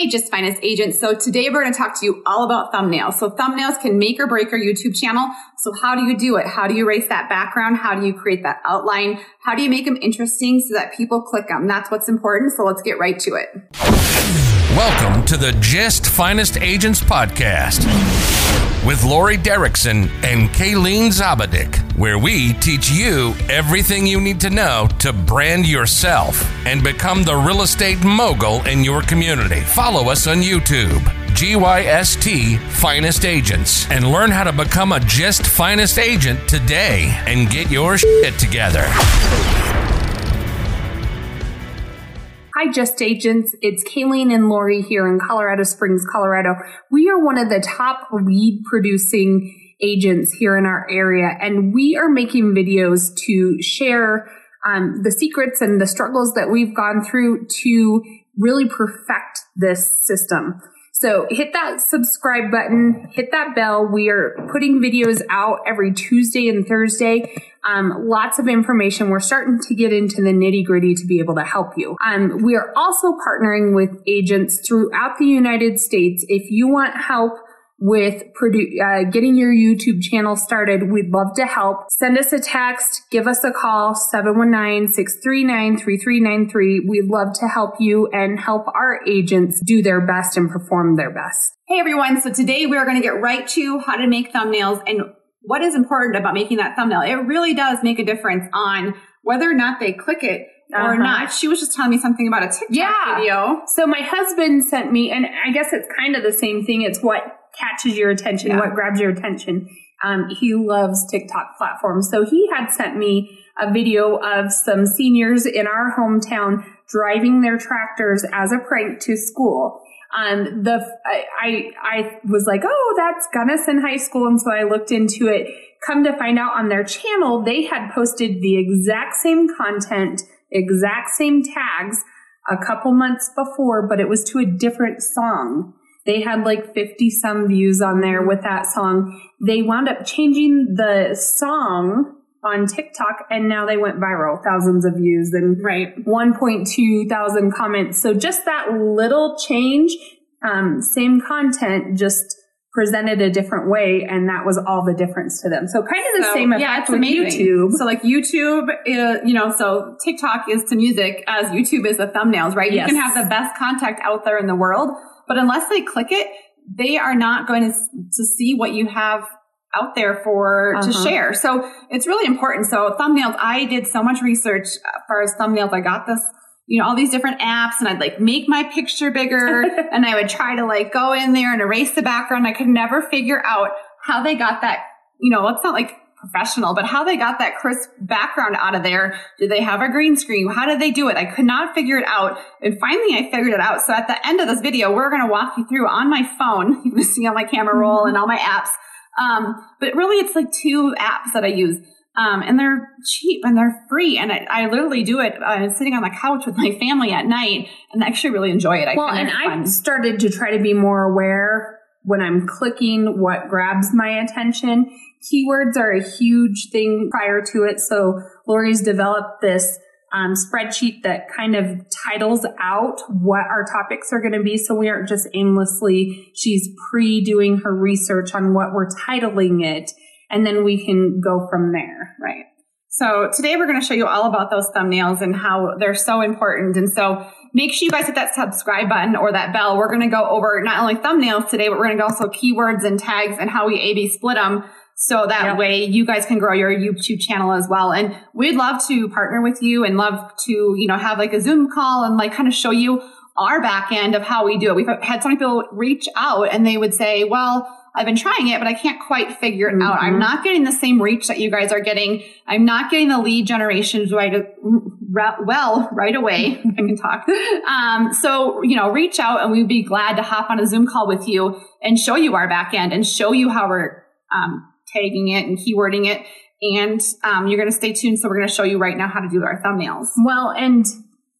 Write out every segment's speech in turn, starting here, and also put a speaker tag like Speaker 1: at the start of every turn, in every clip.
Speaker 1: Hey, Just Finest agents. So today we're going to talk to you all about thumbnails. So thumbnails can make or break your YouTube channel. So how do you do it? How do you erase that background? How do you create that outline? How do you make them interesting so that people click them? That's what's important. So let's get right to it.
Speaker 2: Welcome to the Just Finest Agents podcast with Lori Derrickson and Kayleen Zabadik, where we teach you everything you need to know to brand yourself and become the real estate mogul in your community. Follow us on YouTube, GYST Finest Agents, and learn how to become a Just Finest agent today and get your shit together.
Speaker 3: Hi, Just Agents. It's Kayleen and Lori here in Colorado Springs, Colorado. We are one of the top lead producing agents here in our area, and we are making videos to share um, the secrets and the struggles that we've gone through to really perfect this system. So hit that subscribe button, hit that bell. We are putting videos out every Tuesday and Thursday. Um, lots of information. We're starting to get into the nitty gritty to be able to help you. Um, we are also partnering with agents throughout the United States. If you want help with produ- uh, getting your YouTube channel started, we'd love to help. Send us a text, give us a call, 719-639-3393. We'd love to help you and help our agents do their best and perform their best.
Speaker 1: Hey everyone. So today we are going to get right to how to make thumbnails and what is important about making that thumbnail. It really does make a difference on whether or not they click it or uh-huh. not. She was just telling me something about a TikTok yeah. video.
Speaker 3: So my husband sent me, and I guess it's kind of the same thing. It's what catches your attention, yeah. what grabs your attention. Um, he loves TikTok platforms. So he had sent me a video of some seniors in our hometown driving their tractors as a prank to school. Um, the I, I was like, oh, that's Gunnison High School, and so I looked into it. Come to find out, on their channel, they had posted the exact same content, exact same tags, a couple months before, but it was to a different song. They had like 50 some views on there with that song. They wound up changing the song on TikTok and now they went viral, thousands of views and right. 1.2 thousand comments. So just that little change, um, same content, just presented a different way and that was all the difference to them. So kind of the so, same effect yeah, with amazing. YouTube.
Speaker 1: So like YouTube, is, you know, so TikTok is to music as YouTube is the thumbnails, right? Yes. You can have the best content out there in the world, but unless they click it, they are not going to, to see what you have out there for uh-huh. to share. So it's really important. So thumbnails, I did so much research as far as thumbnails. I got this, you know, all these different apps and I'd like make my picture bigger and I would try to like go in there and erase the background. I could never figure out how they got that, you know, it's not like professional, but how they got that crisp background out of there. Did they have a green screen? How did they do it? I could not figure it out. And finally I figured it out. So at the end of this video, we're going to walk you through on my phone. You can see on my camera roll and all my apps. Um, but really it's like two apps that I use. Um, and they're cheap and they're free. And I, I literally do it uh, sitting on the couch with my family at night and I actually really enjoy it. I
Speaker 3: well, and I started to try to be more aware when I'm clicking what grabs my attention Keywords are a huge thing prior to it. So Lori's developed this um, spreadsheet that kind of titles out what our topics are going to be. So we aren't just aimlessly, she's pre doing her research on what we're titling it. And then we can go from there.
Speaker 1: Right. So today we're going to show you all about those thumbnails and how they're so important. And so make sure you guys hit that subscribe button or that bell. We're going to go over not only thumbnails today, but we're going to go also keywords and tags and how we A-B split them so that yep. way you guys can grow your YouTube channel as well. And we'd love to partner with you and love to, you know, have like a Zoom call and like kind of show you our back end of how we do it. We've had some people reach out and they would say, well, I've been trying it, but I can't quite figure it mm-hmm. out. I'm mm-hmm. not getting the same reach that you guys are getting. I'm not getting the lead generations right, well, right away. I can talk. Um, so, you know, reach out and we'd be glad to hop on a Zoom call with you and show you our back end and show you how we're, um, tagging it and keywording it. And um, you're going to stay tuned. So we're going to show you right now how to do our thumbnails.
Speaker 3: Well, and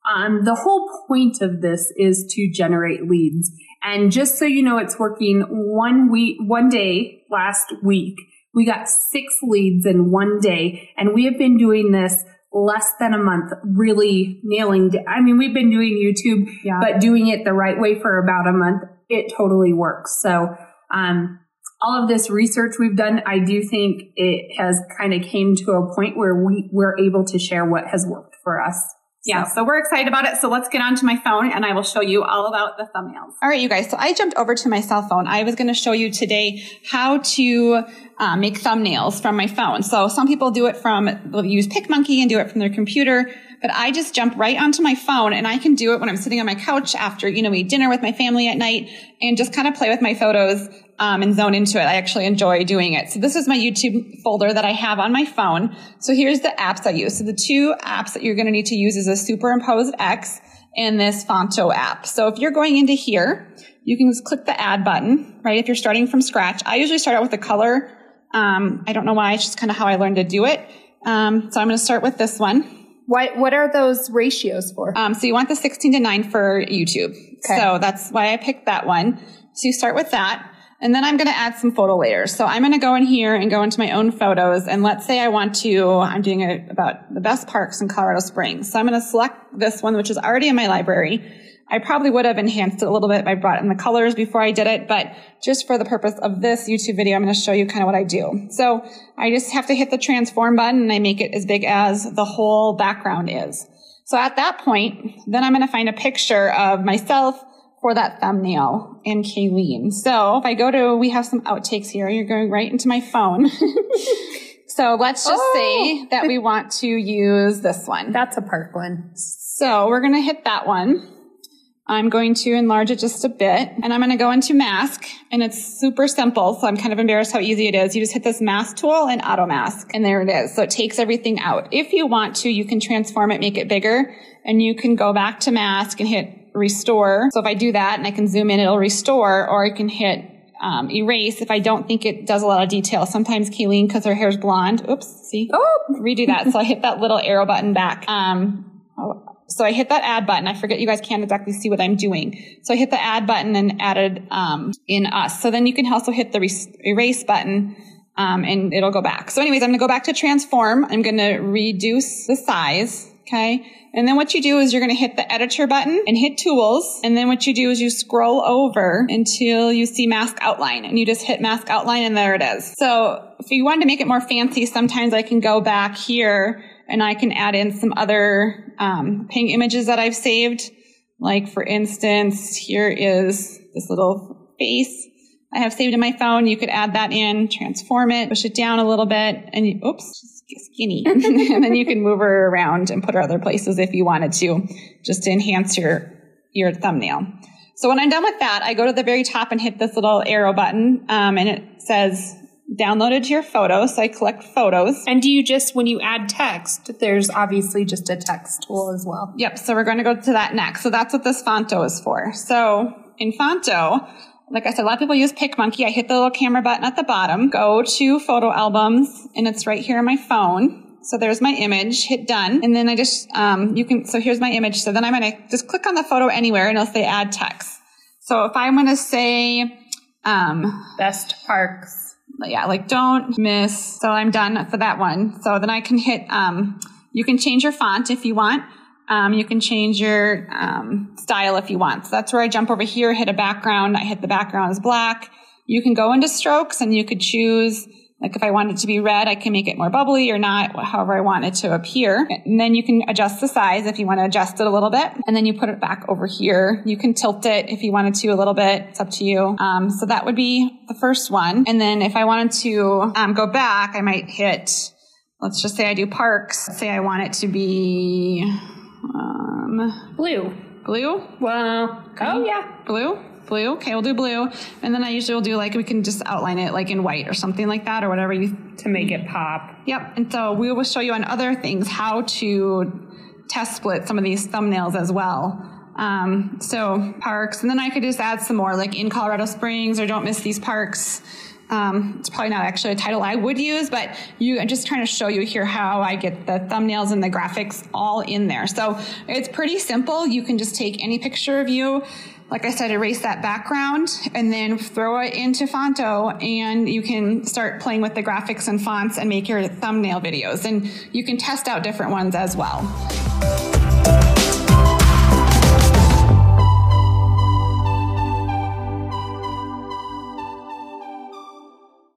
Speaker 3: um, the whole point of this is to generate leads. And just so you know, it's working one week, one day last week. We got six leads in one day and we have been doing this less than a month really nailing I mean, we've been doing YouTube, yeah. but doing it the right way for about a month, it totally works. So, um, all of this research we've done, I do think it has kind of came to a point where we, we're able to share what has worked for us.
Speaker 1: Yeah, so we're excited about it. So let's get onto my phone and I will show you all about the thumbnails. All right, you guys. So I jumped over to my cell phone. I was going to show you today how to uh, make thumbnails from my phone. So some people do it from, use PicMonkey and do it from their computer. But I just jump right onto my phone and I can do it when I'm sitting on my couch after, you know, we dinner with my family at night and just kind of play with my photos um, and zone into it. I actually enjoy doing it. So this is my YouTube folder that I have on my phone. So here's the apps I use. So the two apps that you're going to need to use is a superimposed X and this Phonto app. So if you're going into here, you can just click the add button, right? If you're starting from scratch, I usually start out with the color. Um, I don't know why. It's just kind of how I learned to do it. Um, so I'm going to start with this one.
Speaker 3: What what are those ratios for?
Speaker 1: Um, so you want the 16 to 9 for YouTube. Okay. So that's why I picked that one. So you start with that. And then I'm going to add some photo layers. So I'm going to go in here and go into my own photos. And let's say I want to, I'm doing it about the best parks in Colorado Springs. So I'm going to select this one, which is already in my library. I probably would have enhanced it a little bit by brought in the colors before I did it, but just for the purpose of this YouTube video, I'm going to show you kind of what I do. So I just have to hit the transform button and I make it as big as the whole background is. So at that point, then I'm going to find a picture of myself for that thumbnail and Kayleen. So if I go to, we have some outtakes here. You're going right into my phone. so let's just oh. say that we want to use this one.
Speaker 3: That's a park one.
Speaker 1: So we're going to hit that one. I'm going to enlarge it just a bit and I'm going to go into mask and it's super simple. So I'm kind of embarrassed how easy it is. You just hit this mask tool and auto mask and there it is. So it takes everything out. If you want to, you can transform it, make it bigger and you can go back to mask and hit restore. So if I do that and I can zoom in, it'll restore or I can hit um, erase if I don't think it does a lot of detail. Sometimes Kayleen, because her hair's blonde, oops, see, oh, redo that. so I hit that little arrow button back. Um, so I hit that add button. I forget you guys can't exactly see what I'm doing. So I hit the add button and added um, in us. So then you can also hit the erase button um, and it'll go back. So anyways, I'm going to go back to transform. I'm going to reduce the size. Okay. And then what you do is you're going to hit the editor button and hit tools. And then what you do is you scroll over until you see mask outline and you just hit mask outline and there it is. So if you wanted to make it more fancy, sometimes I can go back here and I can add in some other um, ping images that I've saved. Like for instance, here is this little face I have saved in my phone. You could add that in, transform it, push it down a little bit, and you, oops, skinny. and then you can move her around and put her other places if you wanted to, just to enhance your your thumbnail. So when I'm done with that, I go to the very top and hit this little arrow button, um, and it says downloaded to your photos. So I collect photos.
Speaker 3: And do you just, when you add text, there's obviously just a text tool as well.
Speaker 1: Yep. So we're going to go to that next. So that's what this Phonto is for. So in Phonto, like I said, a lot of people use PicMonkey. I hit the little camera button at the bottom, go to photo albums, and it's right here on my phone. So there's my image, hit done. And then I just, um, you can, so here's my image. So then I'm going to just click on the photo anywhere and it'll say add text. So if I'm going to say, um,
Speaker 3: best parks
Speaker 1: yeah, like don't miss. So I'm done for that one. So then I can hit, um, you can change your font if you want. Um, you can change your um, style if you want. So that's where I jump over here, hit a background. I hit the background is black. You can go into strokes and you could choose like if I want it to be red, I can make it more bubbly or not, however I want it to appear. And then you can adjust the size if you want to adjust it a little bit. And then you put it back over here. You can tilt it if you wanted to a little bit. It's up to you. Um, so that would be the first one. And then if I wanted to um, go back, I might hit, let's just say I do parks. Let's say I want it to be um,
Speaker 3: blue.
Speaker 1: Blue?
Speaker 3: Well, oh yeah.
Speaker 1: Blue? Blue. Okay, we'll do blue. And then I usually will do like, we can just outline it like in white or something like that or whatever you.
Speaker 3: To make it pop.
Speaker 1: Yep. And so we will show you on other things how to test split some of these thumbnails as well. Um, so parks, and then I could just add some more like in Colorado Springs or don't miss these parks. Um, it's probably not actually a title I would use, but you, I'm just trying to show you here how I get the thumbnails and the graphics all in there. So it's pretty simple. You can just take any picture of you, like I said, erase that background and then throw it into Phonto and you can start playing with the graphics and fonts and make your thumbnail videos. And you can test out different ones as well.